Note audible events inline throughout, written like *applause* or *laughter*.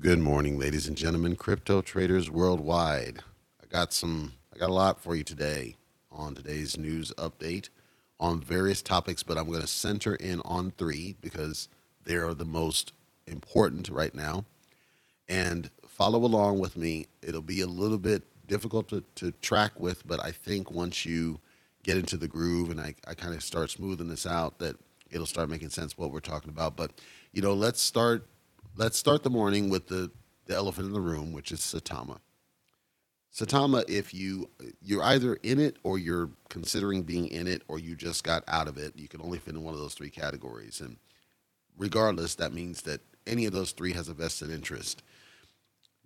Good morning, ladies and gentlemen, crypto traders worldwide. I got some, I got a lot for you today on today's news update on various topics, but I'm going to center in on three because they are the most important right now. And follow along with me. It'll be a little bit difficult to, to track with, but I think once you get into the groove and I, I kind of start smoothing this out, that it'll start making sense what we're talking about. But you know, let's start let's start the morning with the, the elephant in the room, which is Saitama. Saitama, if you you're either in it or you're considering being in it or you just got out of it, you can only fit in one of those three categories. And regardless, that means that any of those three has a vested interest.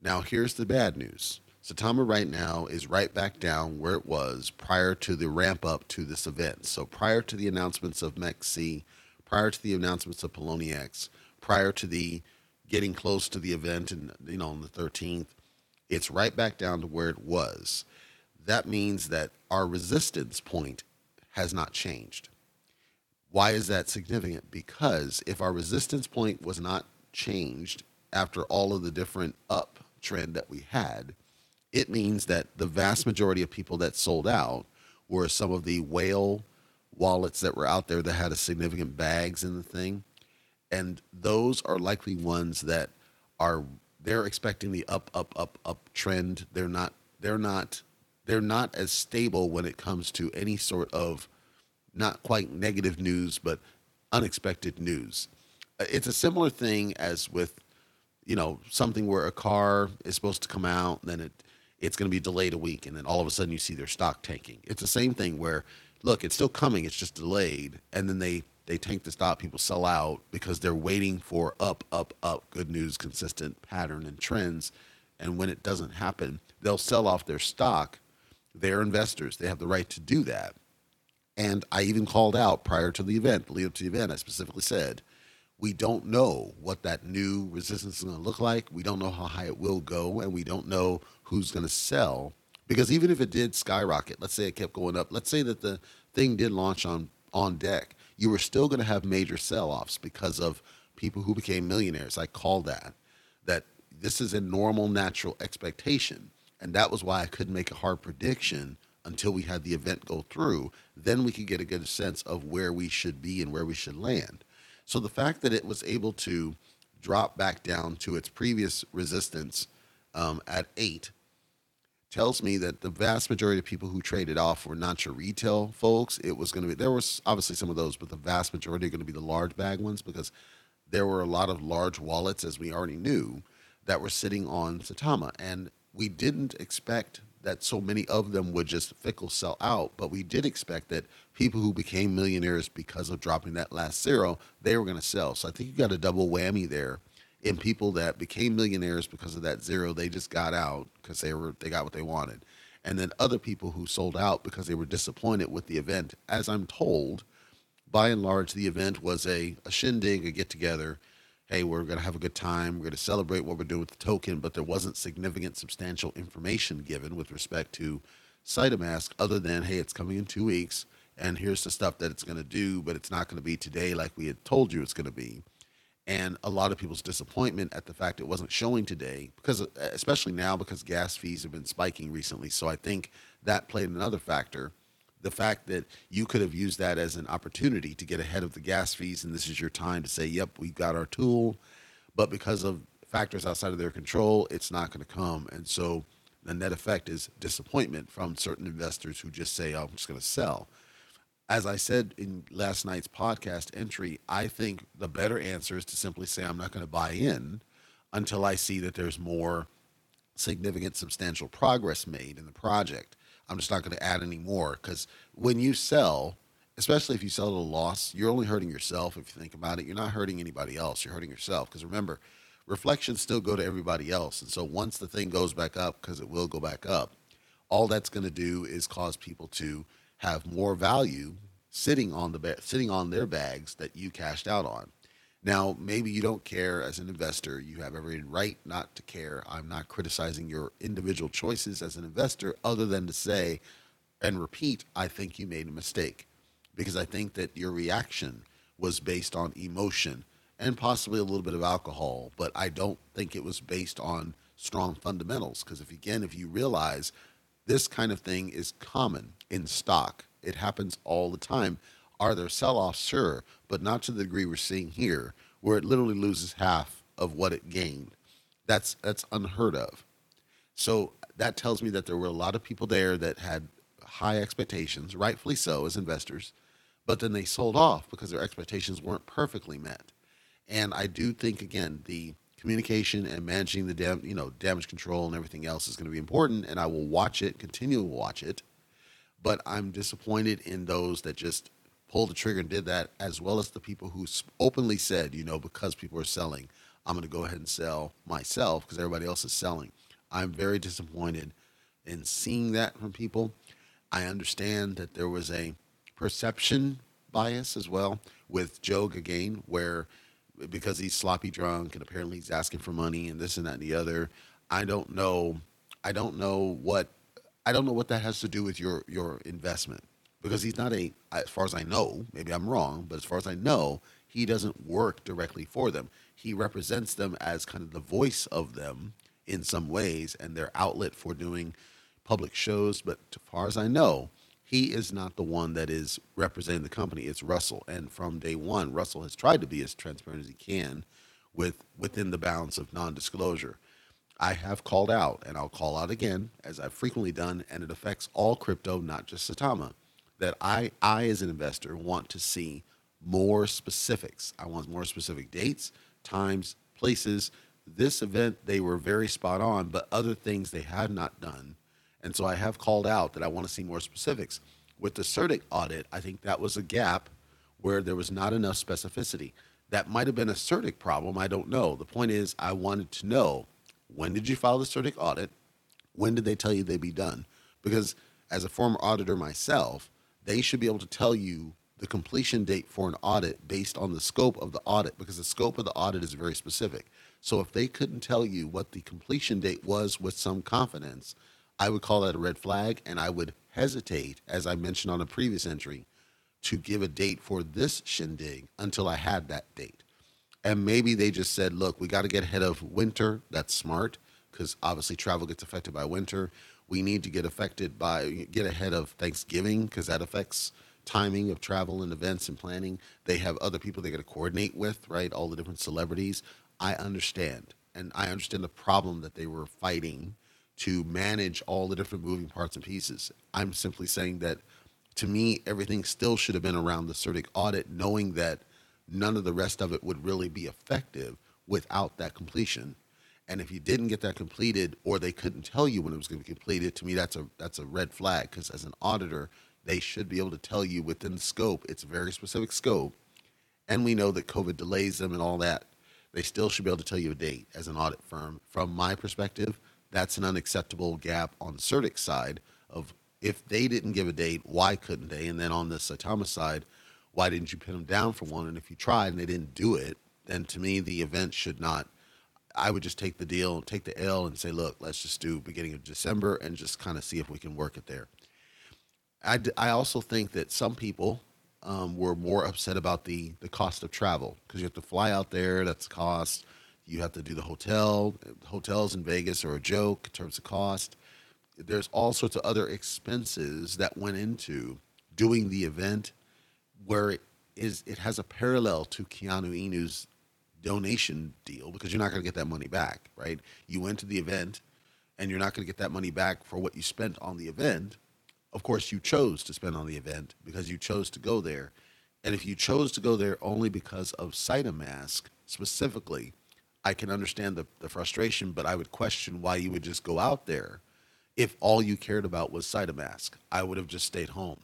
Now, here's the bad news. Saitama right now is right back down where it was prior to the ramp up to this event. So prior to the announcements of MEXC, prior to the announcements of Poloniex, prior to the getting close to the event and you know on the 13th it's right back down to where it was. That means that our resistance point has not changed. Why is that significant? Because if our resistance point was not changed after all of the different uptrend that we had it means that the vast majority of people that sold out were some of the whale wallets that were out there that had a significant bags in the thing and those are likely ones that are they're expecting the up up up up trend. They're not they're not they're not as stable when it comes to any sort of not quite negative news but unexpected news. Uh, it's a similar thing as with you know something where a car is supposed to come out and then it it's going to be delayed a week and then all of a sudden you see their stock tanking. It's the same thing where look it's still coming it's just delayed and then they they tank the stock, people sell out because they're waiting for up, up, up, good news, consistent pattern and trends. And when it doesn't happen, they'll sell off their stock. They're investors. They have the right to do that. And I even called out prior to the event, lead up to the event, I specifically said, we don't know what that new resistance is going to look like. We don't know how high it will go, and we don't know who's going to sell. Because even if it did skyrocket, let's say it kept going up, let's say that the thing did launch on on deck, you were still going to have major sell-offs because of people who became millionaires. I call that that this is a normal, natural expectation, and that was why I couldn't make a hard prediction until we had the event go through. Then we could get a good sense of where we should be and where we should land. So the fact that it was able to drop back down to its previous resistance um, at eight tells me that the vast majority of people who traded off were not your retail folks. It was going to be there was obviously some of those, but the vast majority are going to be the large bag ones because there were a lot of large wallets, as we already knew, that were sitting on Saitama, and we didn't expect that so many of them would just fickle sell out, but we did expect that people who became millionaires because of dropping that last zero, they were going to sell. So I think you got a double whammy there in people that became millionaires because of that zero they just got out because they were they got what they wanted. And then other people who sold out because they were disappointed with the event. As i'm told by and large the event was a, a shindig a get together. Hey we're going to have a good time. We're going to celebrate what we're doing with the token. But there wasn't significant substantial information given with respect to SaitaMask other than hey it's coming in two weeks and here's the stuff that it's going to do but it's not going to be today like we had told you it's going to be and a lot of people's disappointment at the fact it wasn't showing today because especially now because gas fees have been spiking recently. So i think that played another factor. The fact that you could have used that as an opportunity to get ahead of the gas fees and this is your time to say yep we've got our tool. But because of factors outside of their control it's not going to come. And so the net effect is disappointment from certain investors who just say oh, i'm just going to sell as I said in last night's podcast entry, I think the better answer is to simply say I'm not going to buy in until I see that there's more significant, substantial progress made in the project. I'm just not going to add any more because when you sell, especially if you sell at a loss, you're only hurting yourself. If you think about it, you're not hurting anybody else. You're hurting yourself because remember, reflections still go to everybody else. And so once the thing goes back up, because it will go back up, all that's going to do is cause people to have more value sitting on the ba- sitting on their bags that you cashed out on. Now, maybe you don't care as an investor. You have every right not to care. I'm not criticizing your individual choices as an investor, other than to say and repeat, I think you made a mistake because I think that your reaction was based on emotion and possibly a little bit of alcohol. But I don't think it was based on strong fundamentals. Because if again, if you realize this kind of thing is common in stock, it happens all the time. Are there sell-offs? Sure, but not to the degree we're seeing here, where it literally loses half of what it gained. That's that's unheard of. So that tells me that there were a lot of people there that had high expectations, rightfully so, as investors, but then they sold off because their expectations weren't perfectly met. And I do think again the communication and managing the dam, you know, damage control and everything else is going to be important. And I will watch it, continue to watch it. But I'm disappointed in those that just pulled the trigger and did that, as well as the people who openly said, you know, because people are selling, I'm going to go ahead and sell myself because everybody else is selling. I'm very disappointed in seeing that from people. I understand that there was a perception bias as well with Joe Geoghegan, where because he's sloppy drunk and apparently he's asking for money and this and that and the other. I don't know. I don't know what. I don't know what that has to do with your your investment because he's not a. As far as I know, maybe I'm wrong, but as far as I know, he doesn't work directly for them. He represents them as kind of the voice of them in some ways and their outlet for doing public shows. But as far as I know, he is not the one that is representing the company. It's Russell. And from day one, Russell has tried to be as transparent as he can with within the bounds of non-disclosure. I have called out, and I'll call out again, as I've frequently done, and it affects all crypto, not just Saitama, that I, I as an investor want to see more specifics. I want more specific dates, times, places. This event, they were very spot on, but other things they had not done and so I have called out that I want to see more specifics. With the CertiK audit, I think that was a gap where there was not enough specificity. That might have been a CertiK problem. I don't know. The point is, I wanted to know when did you file the CertiK audit? When did they tell you they'd be done? Because as a former auditor myself, they should be able to tell you the completion date for an audit based on the scope of the audit because the scope of the audit is very specific. So if they couldn't tell you what the completion date was with some confidence, I would call that a red flag, and I would hesitate, as I mentioned on a previous entry, to give a date for this shindig until I had that date. And maybe they just said, look, we got to get ahead of winter. That's smart because obviously travel gets affected by winter. We need to get affected by, get ahead of Thanksgiving because that affects timing of travel and events and planning. They have other people they got to coordinate with, right? All the different celebrities. I understand. And I understand the problem that they were fighting to manage all the different moving parts and pieces. I'm simply saying that to me, everything still should have been around the CertiK audit, knowing that none of the rest of it would really be effective without that completion. And if you didn't get that completed, or they couldn't tell you when it was going to be completed, to me that's a that's a red flag. Because as an auditor, they should be able to tell you within the scope. It's a very specific scope, and we know that COVID delays them and all that. They still should be able to tell you a date as an audit firm. From my perspective, that's an unacceptable gap on CertiK's side of if they didn't give a date, why couldn't they? And then on the Saitama side, why didn't you pin them down for one? And if you tried and they didn't do it, then to me the event should not. I would just take the deal, take the L, and say, look, let's just do beginning of December and just kind of see if we can work it there. I, I also think that some people um, were more upset about the the cost of travel because you have to fly out there. That's cost. You have to do the hotel. Hotels in Vegas are a joke in terms of cost. There's all sorts of other expenses that went into doing the event where it is it has a parallel to Keanu Inu's donation deal because you're not going to get that money back, right? You went to the event and you're not going to get that money back for what you spent on the event. Of course, you chose to spend on the event because you chose to go there. And if you chose to go there only because of Saitamask specifically, I can understand the, the frustration, but I would question why you would just go out there if all you cared about was Saitamask. I would have just stayed home.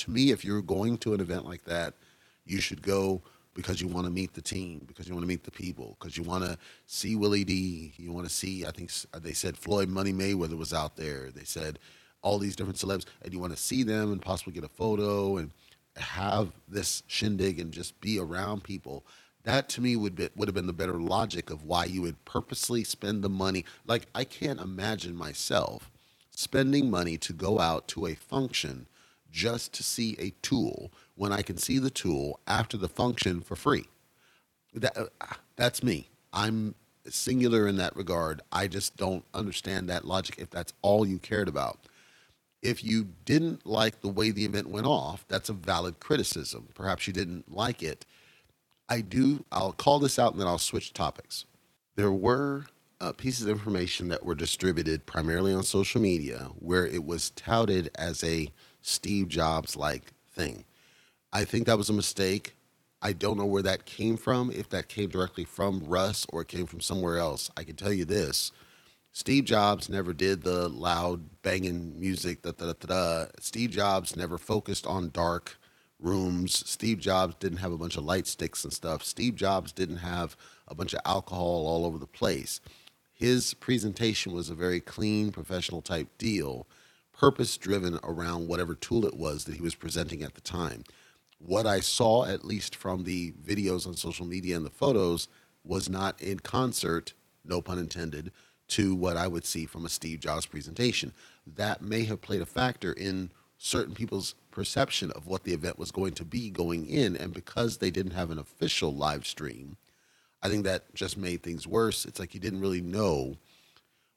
To me, if you're going to an event like that, you should go because you want to meet the team, because you want to meet the people, because you want to see Willie D. You want to see, I think they said Floyd Money Mayweather was out there. They said all these different celebs, and you want to see them and possibly get a photo and have this shindig and just be around people that to me would be, would have been the better logic of why you would purposely spend the money. Like I can't imagine myself spending money to go out to a function just to see a tool when I can see the tool after the function for free. that uh, that's me. I'm singular in that regard. I just don't understand that logic if that's all you cared about. If you didn't like the way the event went off, that's a valid criticism. Perhaps you didn't like it. I do, I'll call this out and then I'll switch topics. There were uh, pieces of information that were distributed primarily on social media where it was touted as a Steve Jobs like thing. I think that was a mistake. I don't know where that came from, if that came directly from Russ or it came from somewhere else. I can tell you this Steve Jobs never did the loud banging music. Da, da, da, da. Steve Jobs never focused on dark rooms. Steve Jobs didn't have a bunch of light sticks and stuff. Steve Jobs didn't have a bunch of alcohol all over the place. His presentation was a very clean, professional type deal, purpose driven around whatever tool it was that he was presenting at the time what I saw, at least from the videos on social media and the photos, was not in concert, no pun intended, to what I would see from a Steve Jobs presentation. That may have played a factor in certain people's perception of what the event was going to be going in. And because they didn't have an official live stream, I think that just made things worse. It's like you didn't really know.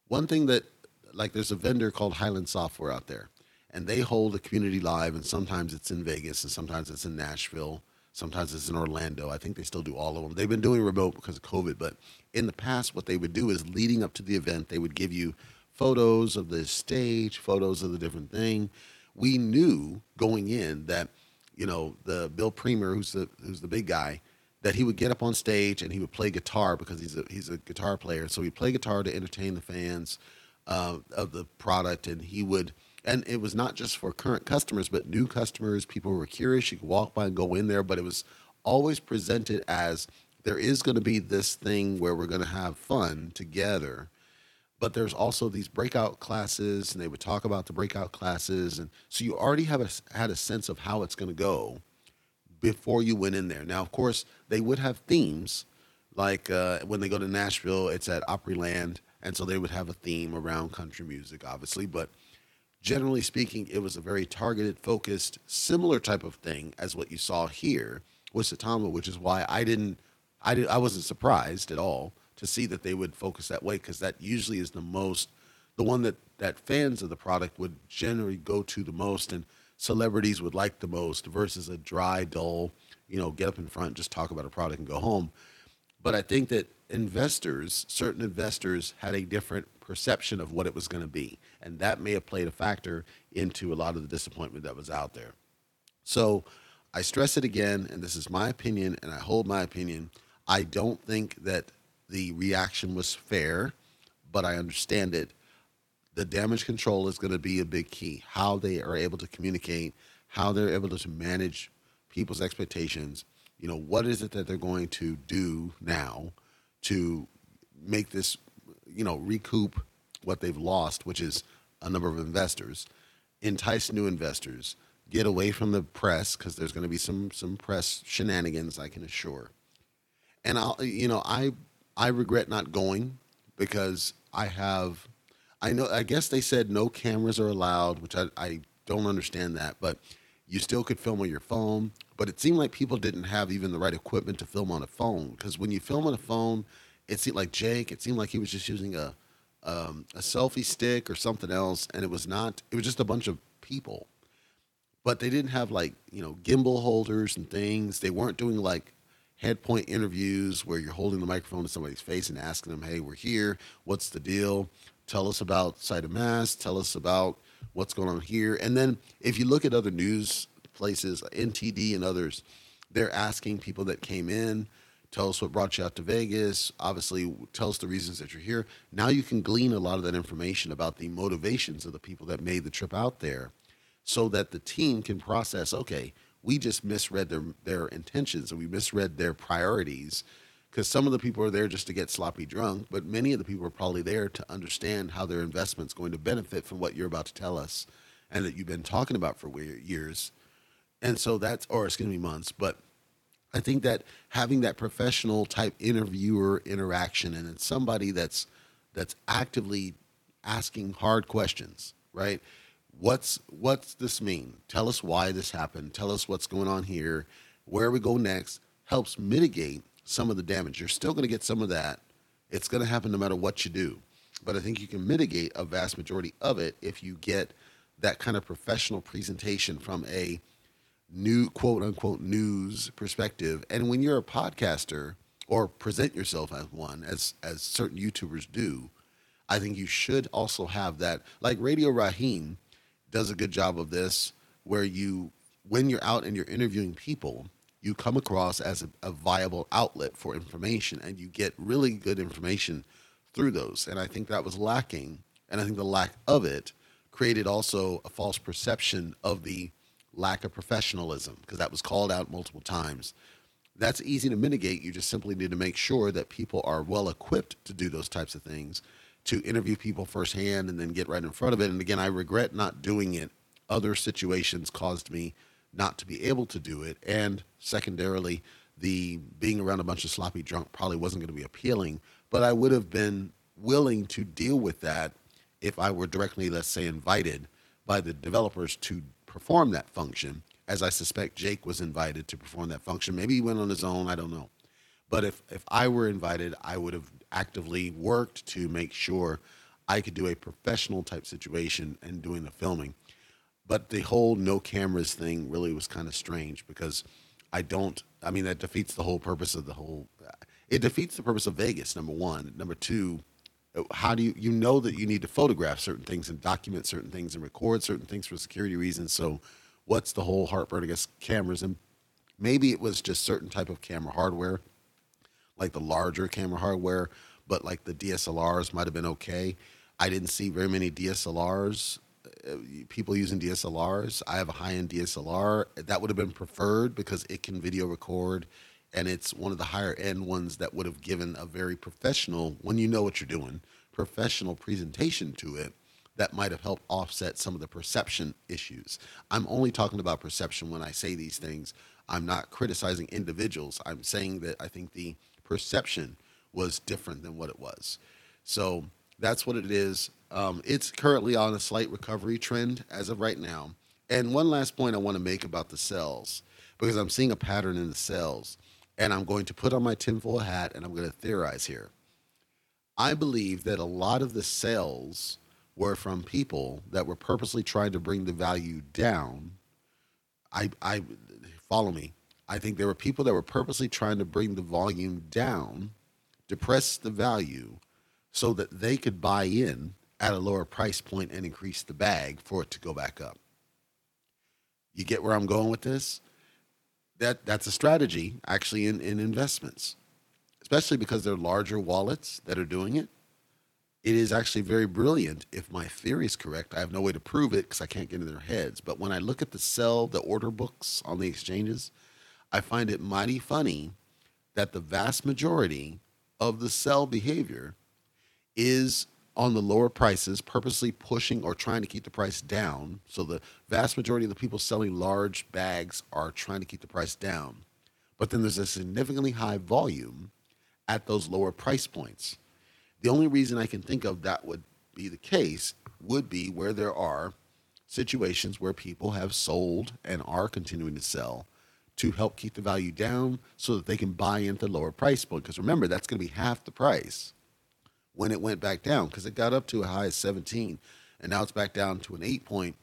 One thing that, like, there's a vendor called Hyland Software out there and they hold a community live, and sometimes it's in Vegas, and sometimes it's in Nashville, sometimes it's in Orlando. I think they still do all of them. They've been doing remote because of COVID, but in the past, what they would do is leading up to the event, they would give you photos of the stage, photos of the different thing. We knew going in that, you know, the Bill Priemer, who's the who's the big guy, that he would get up on stage and he would play guitar because he's a he's a guitar player. So he'd play guitar to entertain the fans uh, of the product, and he would and it was not just for current customers, but new customers. People were curious. You could walk by and go in there, but it was always presented as there is going to be this thing where we're going to have fun together. But there's also these breakout classes, and they would talk about the breakout classes, and so you already have a, had a sense of how it's going to go before you went in there. Now, of course, they would have themes, like uh, when they go to Nashville, it's at Opryland, and so they would have a theme around country music, obviously, but generally speaking, it was a very targeted, focused, similar type of thing as what you saw here with Saitama, which is why I didn't, I did, I wasn't surprised at all to see that they would focus that way because that usually is the most, the one that that fans of the product would generally go to the most and celebrities would like the most versus a dry, dull, you know, get up in front, just talk about a product and go home. But I think that investors, certain investors, had a different perception of what it was going to be. And that may have played a factor into a lot of the disappointment that was out there. So I stress it again, and this is my opinion, and I hold my opinion. I don't think that the reaction was fair, but I understand it. The damage control is going to be a big key. How they are able to communicate, how they're able to manage people's expectations. You know, what is it that they're going to do now to make this you know, recoup what they've lost, which is a number of investors, entice new investors, get away from the press because there's going to be some some press shenanigans, I can assure. And I'll, you know, I I regret not going because I have, I know, I guess they said no cameras are allowed, which I, I don't understand that, but you still could film on your phone. But it seemed like people didn't have even the right equipment to film on a phone because when you film on a phone, it seemed like Jake. It seemed like he was just using a um, a selfie stick or something else, and it was not. It was just a bunch of people, but they didn't have like you know gimbal holders and things. They weren't doing like head point interviews where you're holding the microphone to somebody's face and asking them, "Hey, we're here. What's the deal? Tell us about SaitaMask. Tell us about what's going on here." And then if you look at other news places, NTD and others, they're asking people that came in Tell us what brought you out to Vegas. Obviously, tell us the reasons that you're here. Now you can glean a lot of that information about the motivations of the people that made the trip out there so that the team can process okay, we just misread their, their intentions and we misread their priorities because some of the people are there just to get sloppy drunk, but many of the people are probably there to understand how their investment's going to benefit from what you're about to tell us and that you've been talking about for years. And so that's, or to be months, but I think that having that professional type interviewer interaction and it's somebody that's that's actively asking hard questions, right? What's what's this mean? Tell us why this happened. Tell us what's going on here. Where we go next helps mitigate some of the damage. You're still going to get some of that. It's going to happen no matter what you do. But I think you can mitigate a vast majority of it if you get that kind of professional presentation from a new quote unquote news perspective. And when you're a podcaster or present yourself as one, as as certain YouTubers do, I think you should also have that. Like Radio Raheem does a good job of this, where you when you're out and you're interviewing people, you come across as a, a viable outlet for information and you get really good information through those. And I think that was lacking. And I think the lack of it created also a false perception of the lack of professionalism because that was called out multiple times. That's easy to mitigate. You just simply need to make sure that people are well equipped to do those types of things, to interview people firsthand and then get right in front of it. And again, I regret not doing it. Other situations caused me not to be able to do it. And secondarily, the being around a bunch of sloppy drunk probably wasn't going to be appealing, but I would have been willing to deal with that if I were directly, let's say, invited by the developers to perform that function, as I suspect Jake was invited to perform that function. Maybe he went on his own, I don't know. But if, if I were invited, I would have actively worked to make sure I could do a professional type situation and doing the filming. But the whole no cameras thing really was kind of strange because I don't, I mean, that defeats the whole purpose of the whole, it defeats the purpose of Vegas, number one. Number two, how do you you know that you need to photograph certain things and document certain things and record certain things for security reasons. So what's the whole heartburn? Against cameras and maybe it was just certain type of camera hardware like the larger camera hardware but like the dslrs might have been okay. I didn't see very many dslrs uh, people using dslrs i have a high-end dslr that would have been preferred because it can video record and it's one of the higher end ones that would have given a very professional, when you know what you're doing, professional presentation to it that might have helped offset some of the perception issues. I'm only talking about perception when I say these things. I'm not criticizing individuals. I'm saying that I think the perception was different than what it was. So that's what it is. Um, it's currently on a slight recovery trend as of right now. And one last point I want to make about the cells, because I'm seeing a pattern in the cells and I'm going to put on my tinfoil hat and I'm going to theorize here. I believe that a lot of the sales were from people that were purposely trying to bring the value down. I, I follow me. I think there were people that were purposely trying to bring the volume down, depress the value, so that they could buy in at a lower price point and increase the bag for it to go back up. You get where I'm going with this? That that's a strategy actually in, in investments, especially because they're larger wallets that are doing it. It is actually very brilliant. If my theory is correct, I have no way to prove it because I can't get in their heads. But when I look at the sell, the order books on the exchanges, I find it mighty funny that the vast majority of the sell behavior is on the lower prices, purposely pushing or trying to keep the price down. So the vast majority of the people selling large bags are trying to keep the price down. But then there's a significantly high volume at those lower price points. The only reason I can think of that would be the case would be where there are situations where people have sold and are continuing to sell to help keep the value down so that they can buy into the lower price point. Because remember, that's going to be half the price when it went back down because it got up to a high of 17 and now it's back down to an 8 point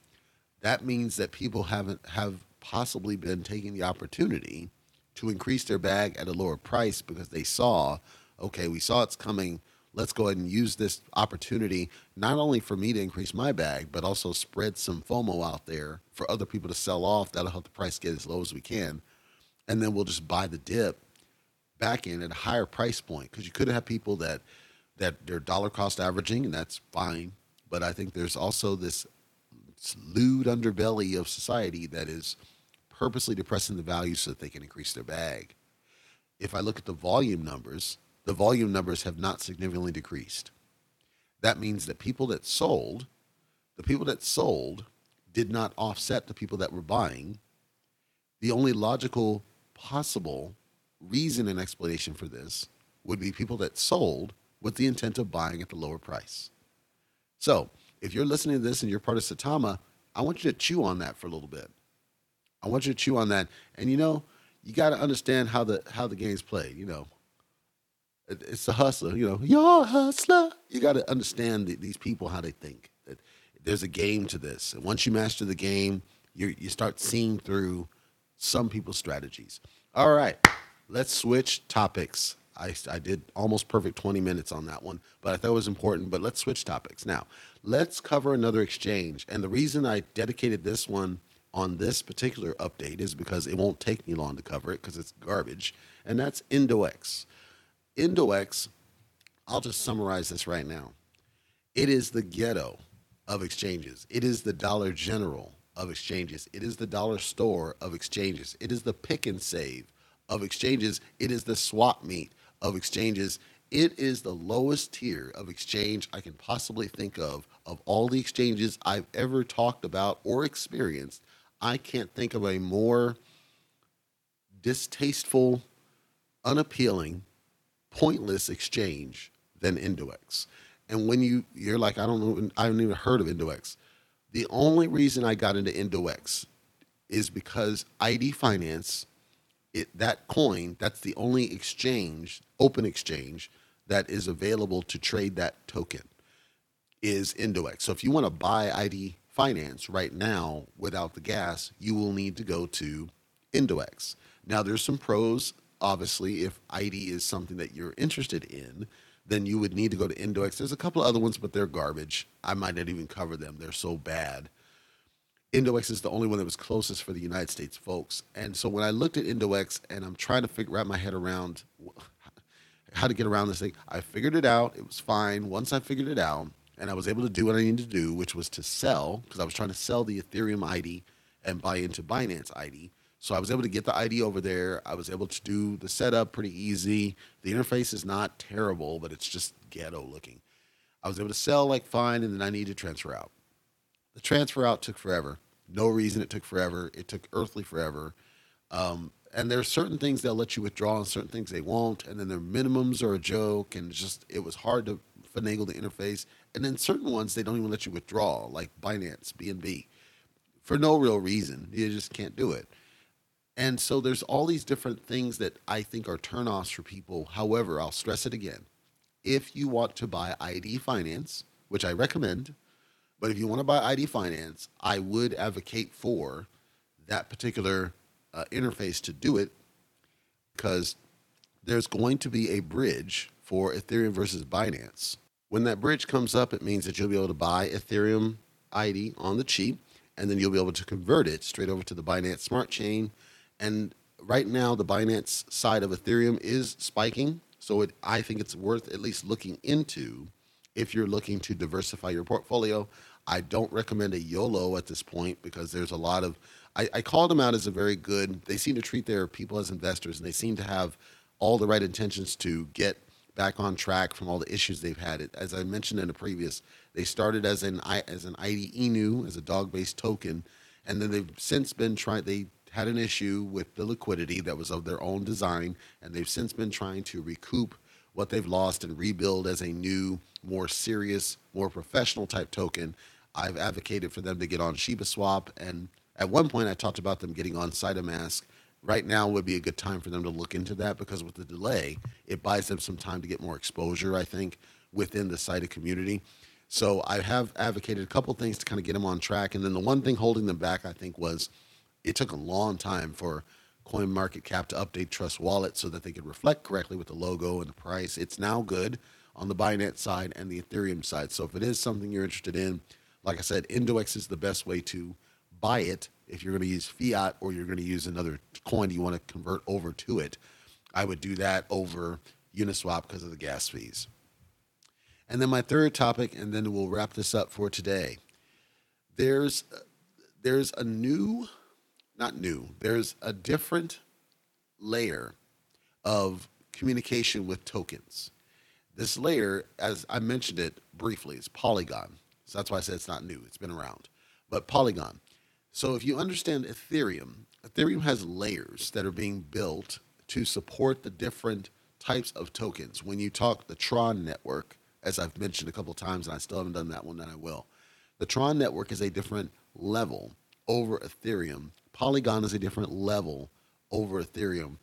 that means that people haven't have possibly been taking the opportunity to increase their bag at a lower price because they saw okay we saw it's coming let's go ahead and use this opportunity not only for me to increase my bag but also spread some fomo out there for other people to sell off that'll help the price get as low as we can and then we'll just buy the dip back in at a higher price point because you could have people that that they're dollar cost averaging, and that's fine. But I think there's also this lewd underbelly of society that is purposely depressing the value so that they can increase their bag. If I look at the volume numbers, the volume numbers have not significantly decreased. That means that people that sold, the people that sold did not offset the people that were buying. The only logical possible reason and explanation for this would be people that sold with the intent of buying at the lower price. So, if you're listening to this and you're part of Saitama, I want you to chew on that for a little bit. I want you to chew on that. And you know, you got to understand how the how the game's played. You know, it, it's a hustler. You know, you're a hustler. You got to understand the, these people how they think. That there's a game to this, and once you master the game, you you start seeing through some people's strategies. All right, let's switch topics. I, I did almost perfect 20 minutes on that one, but I thought it was important. But let's switch topics now. Let's cover another exchange. And the reason I dedicated this one on this particular update is because it won't take me long to cover it because it's garbage, and that's Indoex. Indoex, I'll just summarize this right now. It is the ghetto of exchanges. It is the Dollar General of exchanges. It is the dollar store of exchanges. It is the pick and save of exchanges. It is the swap meet of exchanges. It is the lowest tier of exchange I can possibly think of of all the exchanges I've ever talked about or experienced. I can't think of a more distasteful, unappealing, pointless exchange than Indoex. And when you you're like, I don't know, I haven't even heard of Indoex. The only reason I got into Indoex is because ID Finance, it that coin, that's the only exchange, open exchange that is available to trade that token is Indoex. So if you want to buy ID Finance right now without the gas, you will need to go to Indoex. Now there's some pros obviously if ID is something that you're interested in then you would need to go to Indoex. There's a couple of other ones, but they're garbage. I might not even cover them. They're so bad. Indoex is the only one that was closest for the United States folks. And so when I looked at Indoex and I'm trying to figure out my head around how to get around this thing, I figured it out. It was fine. Once I figured it out and I was able to do what I needed to do, which was to sell, because I was trying to sell the Ethereum ID and buy into Binance ID. So I was able to get the ID over there. I was able to do the setup pretty easy. The interface is not terrible, but it's just ghetto looking. I was able to sell like fine, and then I needed to transfer out. The transfer out took forever. No reason it took forever. It took earthly forever. Um, and there are certain things they'll let you withdraw, and certain things they won't. And then their minimums are a joke, and just it was hard to finagle the interface. And then certain ones they don't even let you withdraw, like Binance, BNB, for no real reason. You just can't do it. And so there's all these different things that I think are turnoffs for people. However, I'll stress it again. If you want to buy ID finance, which I recommend, but if you want to buy ID finance, I would advocate for that particular uh, interface to do it because there's going to be a bridge for Ethereum versus Binance. When that bridge comes up, it means that you'll be able to buy Ethereum ID on the cheap, and then you'll be able to convert it straight over to the Binance Smart Chain and right now, the Binance side of Ethereum is spiking. So it, I think it's worth at least looking into if you're looking to diversify your portfolio. I don't recommend a YOLO at this point because there's a lot of. I, I called them out as a very good. They seem to treat their people as investors, and they seem to have all the right intentions to get back on track from all the issues they've had. As I mentioned in a previous, they started as an as an ID Inu as a dog based token, and then they've since been trying. They had an issue with the liquidity that was of their own design, and they've since been trying to recoup what they've lost and rebuild as a new, more serious, more professional type token. I've advocated for them to get on Shiba Swap, and at one point I talked about them getting on MetaMask. Right now would be a good time for them to look into that because with the delay, it buys them some time to get more exposure, I think, within the SITA community. So I have advocated a couple things to kind of get them on track. And then the one thing holding them back, I think, was it took a long time for CoinMarketCap to update Trust Wallet so that they could reflect correctly with the logo and the price. It's now good on the Binance side and the Ethereum side. So if it is something you're interested in, like I said, Indoex is the best way to buy it if you're going to use fiat or you're going to use another coin you want to convert over to it. I would do that over Uniswap because of the gas fees. And then my third topic, and then we'll wrap this up for today. There's uh, there's a new not new. There's a different layer of communication with tokens. This layer, as I mentioned it briefly, is Polygon. So that's why I said it's not new. It's been around. But Polygon. So if you understand Ethereum, Ethereum has layers that are being built to support the different types of tokens. When you talk the Tron network, as I've mentioned a couple times, and I still haven't done that one, then I will. The Tron network is a different level over Ethereum Polygon is a different level over Ethereum.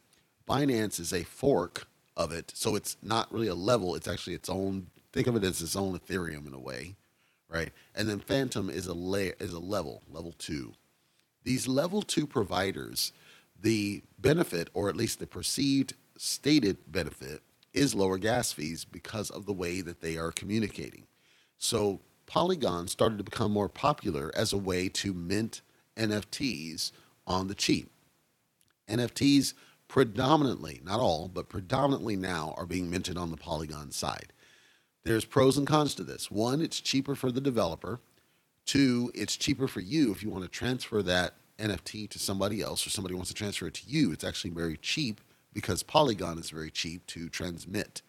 Binance is a fork of it, so it's not really a level. It's actually its own. Think of it as its own Ethereum in a way, right? And then Fantom is a layer is a level, level two. These level two providers, the benefit, or at least the perceived stated benefit, is lower gas fees because of the way that they are communicating. So Polygon started to become more popular as a way to mint NFTs on the cheap. NFTs predominantly, not all, but predominantly now are being minted on the Polygon side. There's pros and cons to this. One, it's cheaper for the developer. Two, it's cheaper for you if you want to transfer that NFT to somebody else or somebody wants to transfer it to you. It's actually very cheap because Polygon is very cheap to transmit.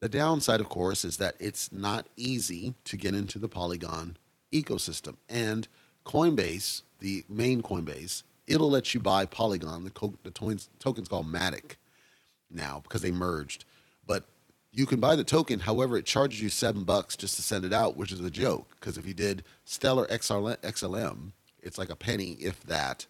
The downside, of course, is that it's not easy to get into the Polygon ecosystem. And Coinbase, the main Coinbase, it'll let you buy Polygon. The, co- the token's called Matic now because they merged. But you can buy the token. However, it charges you seven bucks just to send it out, which is a joke. Because if you did Stellar XLM, it's like a penny, if that.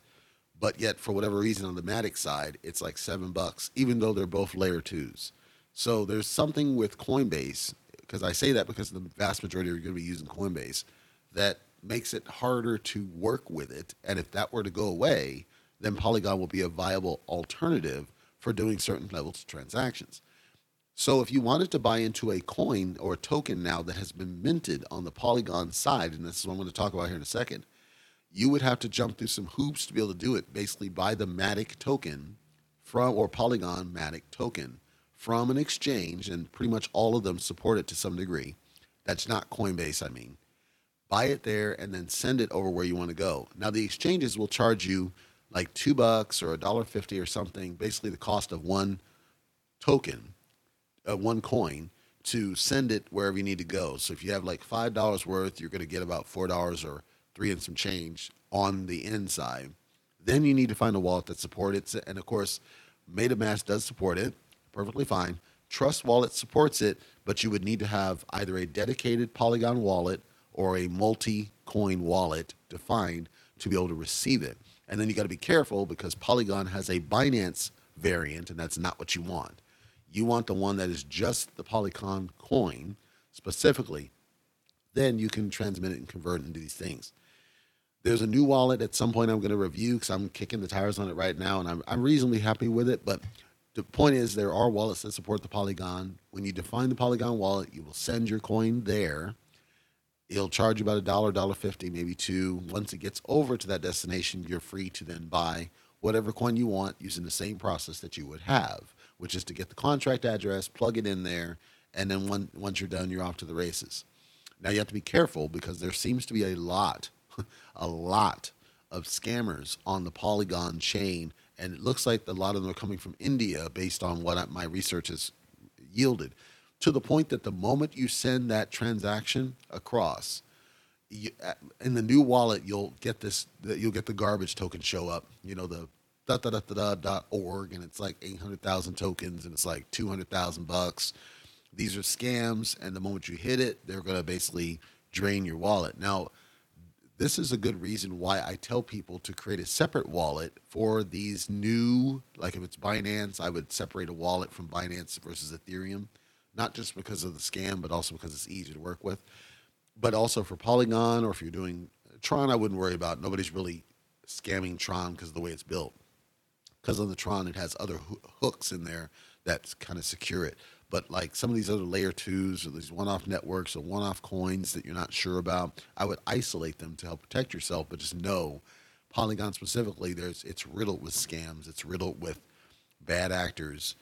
But yet, for whatever reason, on the Matic side, it's like seven bucks, even though they're both layer twos. So there's something with Coinbase, because I say that because the vast majority are going to be using Coinbase, that makes it harder to work with it. And if that were to go away, then Polygon will be a viable alternative for doing certain levels of transactions. So if you wanted to buy into a coin or a token now that has been minted on the Polygon side, and this is what I'm going to talk about here in a second, you would have to jump through some hoops to be able to do it. Basically, buy the Matic token from or Polygon Matic token from an exchange, and pretty much all of them support it to some degree. That's not Coinbase, I mean buy it there, and then send it over where you want to go. Now, the exchanges will charge you like two bucks or a dollar fifty or something, basically the cost of one token, uh, one coin, to send it wherever you need to go. So if you have like five dollars worth, you're going to get about four dollars or three and some change on the inside. Then you need to find a wallet that supports it, and of course, MetaMask does support it, perfectly fine. Trust Wallet supports it, but you would need to have either a dedicated Polygon wallet or a multi coin wallet defined to be able to receive it. And then you got to be careful because Polygon has a Binance variant, and that's not what you want. You want the one that is just the Polygon coin specifically. Then you can transmit it and convert it into these things. There's a new wallet at some point I'm going to review because I'm kicking the tires on it right now, and I'm, I'm reasonably happy with it. But the point is, there are wallets that support the Polygon. When you define the Polygon wallet, you will send your coin there It'll charge you about a dollar, dollar fifty, maybe two. Once it gets over to that destination, you're free to then buy whatever coin you want using the same process that you would have, which is to get the contract address, plug it in there, and then when, once you're done, you're off to the races. Now you have to be careful because there seems to be a lot, *laughs* a lot of scammers on the Polygon chain, and it looks like a lot of them are coming from India based on what my research has yielded to the point that the moment you send that transaction across, you, uh, in the new wallet, you'll get this. You'll get the garbage token show up. You know the da da da da dot org, and it's like eight hundred thousand tokens, and it's like two hundred thousand bucks. These are scams, and the moment you hit it, they're to basically drain your wallet. Now, this is a good reason why I tell people to create a separate wallet for these new, like if it's Binance, I would separate a wallet from Binance versus Ethereum not just because of the scam, but also because it's easy to work with. But also for Polygon, or if you're doing Tron, I wouldn't worry about. Nobody's really scamming Tron because of the way it's built. Because on the Tron, it has other hooks in there that kind of secure it. But like some of these other layer twos or these one-off networks or one-off coins that you're not sure about, I would isolate them to help protect yourself. But just know, Polygon specifically, there's it's riddled with scams. It's riddled with bad actors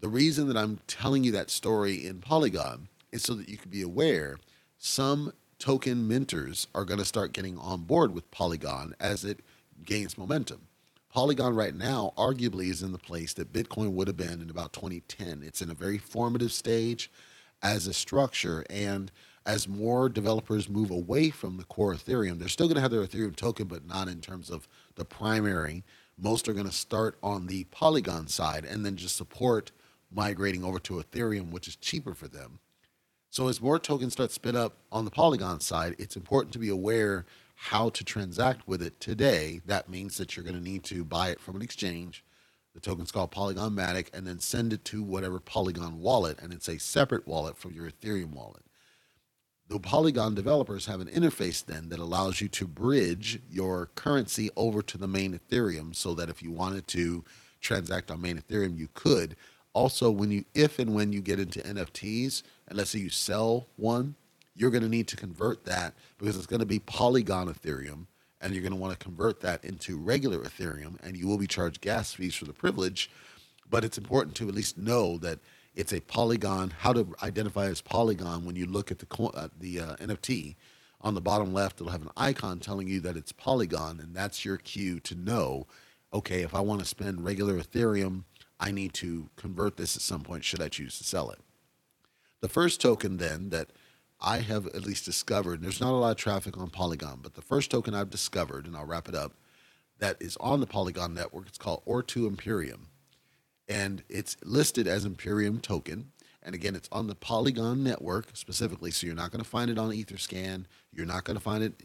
the reason that I'm telling you that story in Polygon is so that you can be aware some token minters are going to start getting on board with Polygon as it gains momentum. Polygon right now arguably is in the place that Bitcoin would have been in about 2010. It's in a very formative stage as a structure and as more developers move away from the core Ethereum, they're still going to have their Ethereum token, but not in terms of the primary. Most are going to start on the Polygon side and then just support migrating over to Ethereum, which is cheaper for them. So as more tokens start spin up on the Polygon side, it's important to be aware how to transact with it today, that means that you're going to need to buy it from an exchange. The token's called Polygon Matic, and then send it to whatever Polygon wallet, and it's a separate wallet from your Ethereum wallet. The Polygon developers have an interface then that allows you to bridge your currency over to the main Ethereum so that if you wanted to transact on main Ethereum, you could. Also, when you if and when you get into NFTs, and let's say you sell one, you're going to need to convert that because it's going to be Polygon Ethereum, and you're going to want to convert that into regular Ethereum, and you will be charged gas fees for the privilege. But it's important to at least know that it's a Polygon. How to identify as Polygon when you look at the uh, the uh, NFT on the bottom left, it'll have an icon telling you that it's Polygon, and that's your cue to know. Okay, if I want to spend regular Ethereum, I need to convert this at some point. Should I choose to sell it? The first token then that I have at least discovered, there's not a lot of traffic on Polygon, but the first token I've discovered, and I'll wrap it up, that is on the Polygon network, it's called Ortu Imperium. And it's listed as Imperium token. And again, it's on the Polygon network specifically, so you're not going to find it on Etherscan. You're not going to find it.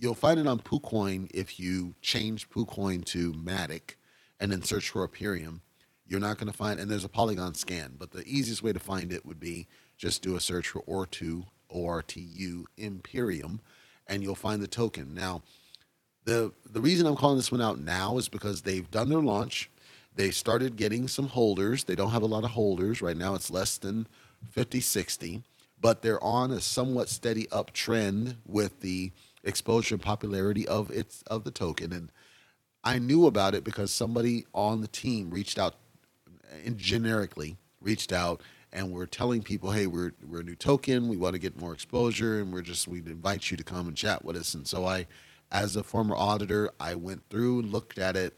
You'll find it on PooCoin if you change PooCoin to Matic and then search for Imperium. You're not going to find, and there's a Polygon scan, but the easiest way to find it would be just do a search for Ortu O-R-T-U, Imperium, and you'll find the token. Now, the the reason I'm calling this one out now is because they've done their launch. They started getting some holders. They don't have a lot of holders right now. It's less than 50, 60, but they're on a somewhat steady uptrend with the exposure and popularity of its of the token. And I knew about it because somebody on the team reached out and generically reached out and we're telling people, hey, we're we're a new token, we want to get more exposure, and we're just we invite you to come and chat with us. And so I, as a former auditor, I went through and looked at it,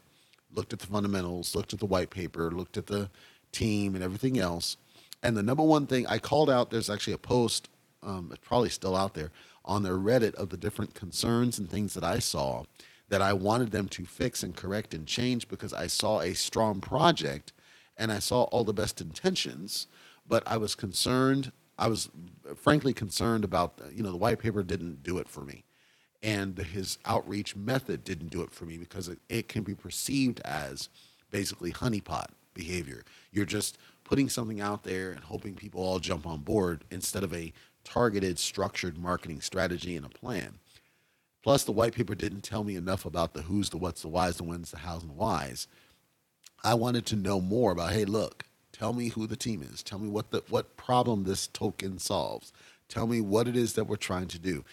looked at the fundamentals, looked at the white paper, looked at the team and everything else. And the number one thing I called out, there's actually a post, um, it's probably still out there on their Reddit of the different concerns and things that I saw that I wanted them to fix and correct and change because I saw a strong project and I saw all the best intentions but I was concerned. I was frankly concerned about, you know, the white paper didn't do it for me. And his outreach method didn't do it for me because it, it can be perceived as basically honeypot behavior. You're just putting something out there and hoping people all jump on board instead of a targeted, structured marketing strategy and a plan. Plus, the white paper didn't tell me enough about the who's, the what's, the whys, the whens, the hows, and the whys. I wanted to know more about, hey, look, Tell me who the team is. Tell me what the what problem this token solves. Tell me what it is that we're trying to do.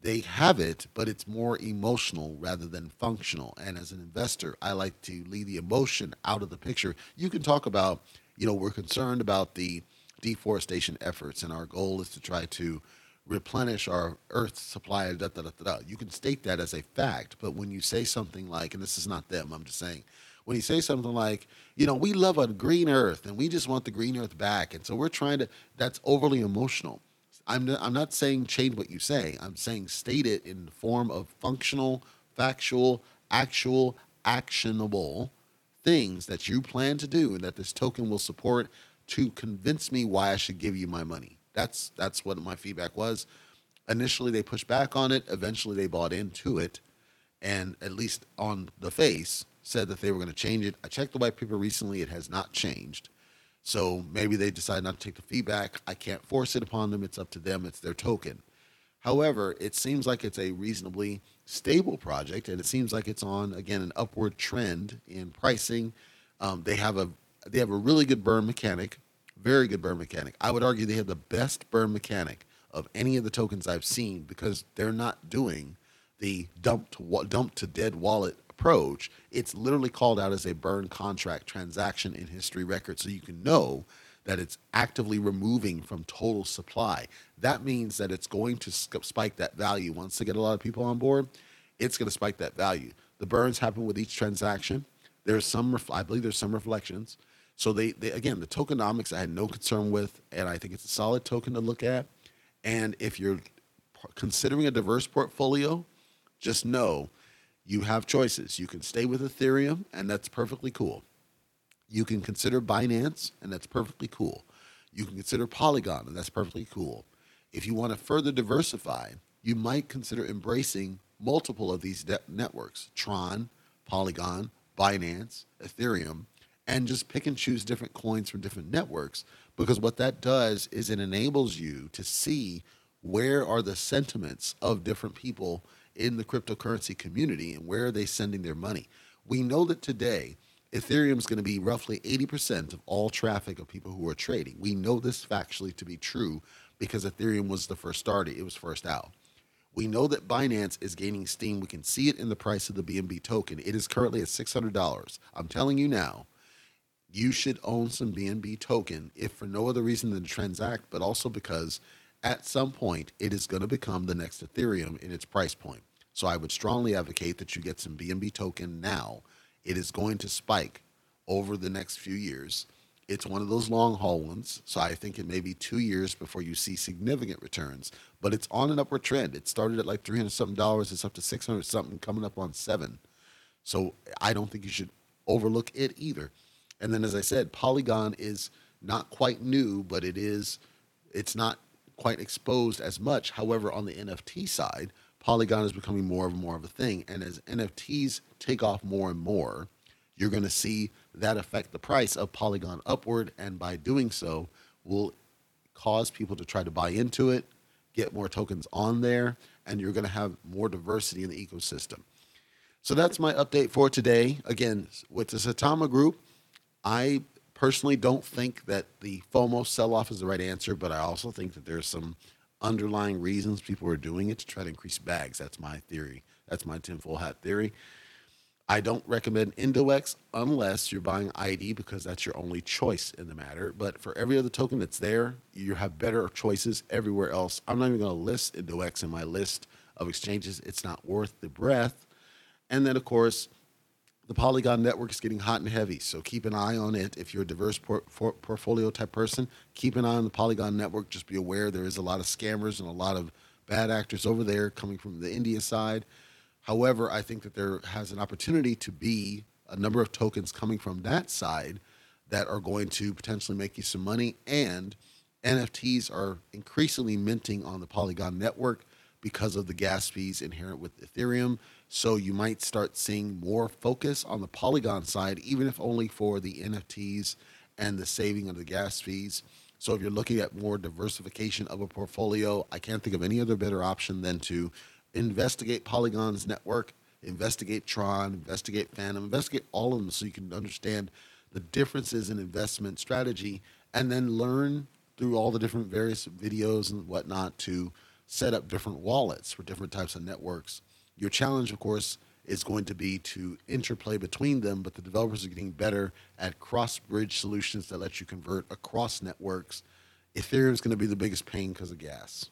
They have it, but it's more emotional rather than functional. And as an investor, I like to leave the emotion out of the picture. You can talk about, you know, we're concerned about the deforestation efforts, and our goal is to try to replenish our Earth supply. Da, da, da, da, You can state that as a fact, but when you say something like, and this is not them, I'm just saying, when he says something like, you know, we love a green earth and we just want the green earth back. And so we're trying to, that's overly emotional. I'm, I'm not saying change what you say. I'm saying state it in the form of functional, factual, actual, actionable things that you plan to do and that this token will support to convince me why I should give you my money. That's that's what my feedback was. Initially they pushed back on it, eventually they bought into it and at least on the face said that they were going to change it. I checked the white paper recently; it has not changed. So maybe they decide not to take the feedback. I can't force it upon them. It's up to them. It's their token. However, it seems like it's a reasonably stable project, and it seems like it's on again an upward trend in pricing. Um, they have a they have a really good burn mechanic, very good burn mechanic. I would argue they have the best burn mechanic of any of the tokens I've seen because they're not doing the dump to dump to dead wallet approach, it's literally called out as a burn contract transaction in history record. So you can know that it's actively removing from total supply. That means that it's going to spike that value. Once they get a lot of people on board, it's going to spike that value. The burns happen with each transaction. There's some, I believe there's some reflections. So they, they again, the tokenomics I had no concern with, and I think it's a solid token to look at. And if you're considering a diverse portfolio, just know you have choices. You can stay with Ethereum, and that's perfectly cool. You can consider Binance, and that's perfectly cool. You can consider Polygon, and that's perfectly cool. If you want to further diversify, you might consider embracing multiple of these de- networks Tron, Polygon, Binance, Ethereum, and just pick and choose different coins from different networks. Because what that does is it enables you to see where are the sentiments of different people in the cryptocurrency community and where are they sending their money. We know that today Ethereum is going to be roughly 80% of all traffic of people who are trading. We know this factually to be true because Ethereum was the first started, it was first out. We know that Binance is gaining steam. We can see it in the price of the BNB token. It is currently at $600. I'm telling you now, you should own some BNB token if for no other reason than to transact, but also because at some point it is going to become the next Ethereum in its price point. So I would strongly advocate that you get some BNB token now. It is going to spike over the next few years. It's one of those long haul ones. So I think it may be two years before you see significant returns, but it's on an upward trend. It started at like 300 something dollars. It's up to 600 something, coming up on seven. So I don't think you should overlook it either. And then, as I said, Polygon is not quite new, but it is, it's not quite exposed as much. However, on the NFT side, Polygon is becoming more and more of a thing. And as NFTs take off more and more, you're going to see that affect the price of Polygon upward. And by doing so, will cause people to try to buy into it, get more tokens on there, and you're going to have more diversity in the ecosystem. So that's my update for today. Again, with the Saitama Group, I personally don't think that the FOMO sell off is the right answer, but I also think that there's some underlying reasons people are doing it to try to increase bags. That's my theory. That's my tinfoil hat theory. I don't recommend Indoex unless you're buying ID because that's your only choice in the matter. But for every other token that's there, you have better choices everywhere else. I'm not even going to list Indoex in my list of exchanges. It's not worth the breath. And then, of course, the Polygon network is getting hot and heavy, so keep an eye on it. If you're a diverse por- for- portfolio type person, keep an eye on the Polygon network. Just be aware there is a lot of scammers and a lot of bad actors over there coming from the India side. However, I think that there has an opportunity to be a number of tokens coming from that side that are going to potentially make you some money. And NFTs are increasingly minting on the Polygon network because of the gas fees inherent with Ethereum. So you might start seeing more focus on the Polygon side, even if only for the NFTs and the saving of the gas fees. So if you're looking at more diversification of a portfolio, I can't think of any other better option than to investigate Polygon's network, investigate Tron, investigate Fantom, investigate all of them so you can understand the differences in investment strategy and then learn through all the different various videos and whatnot to set up different wallets for different types of networks. Your challenge, of course, is going to be to interplay between them, but the developers are getting better at cross bridge solutions that let you convert across networks. Ethereum is going to be the biggest pain because of gas.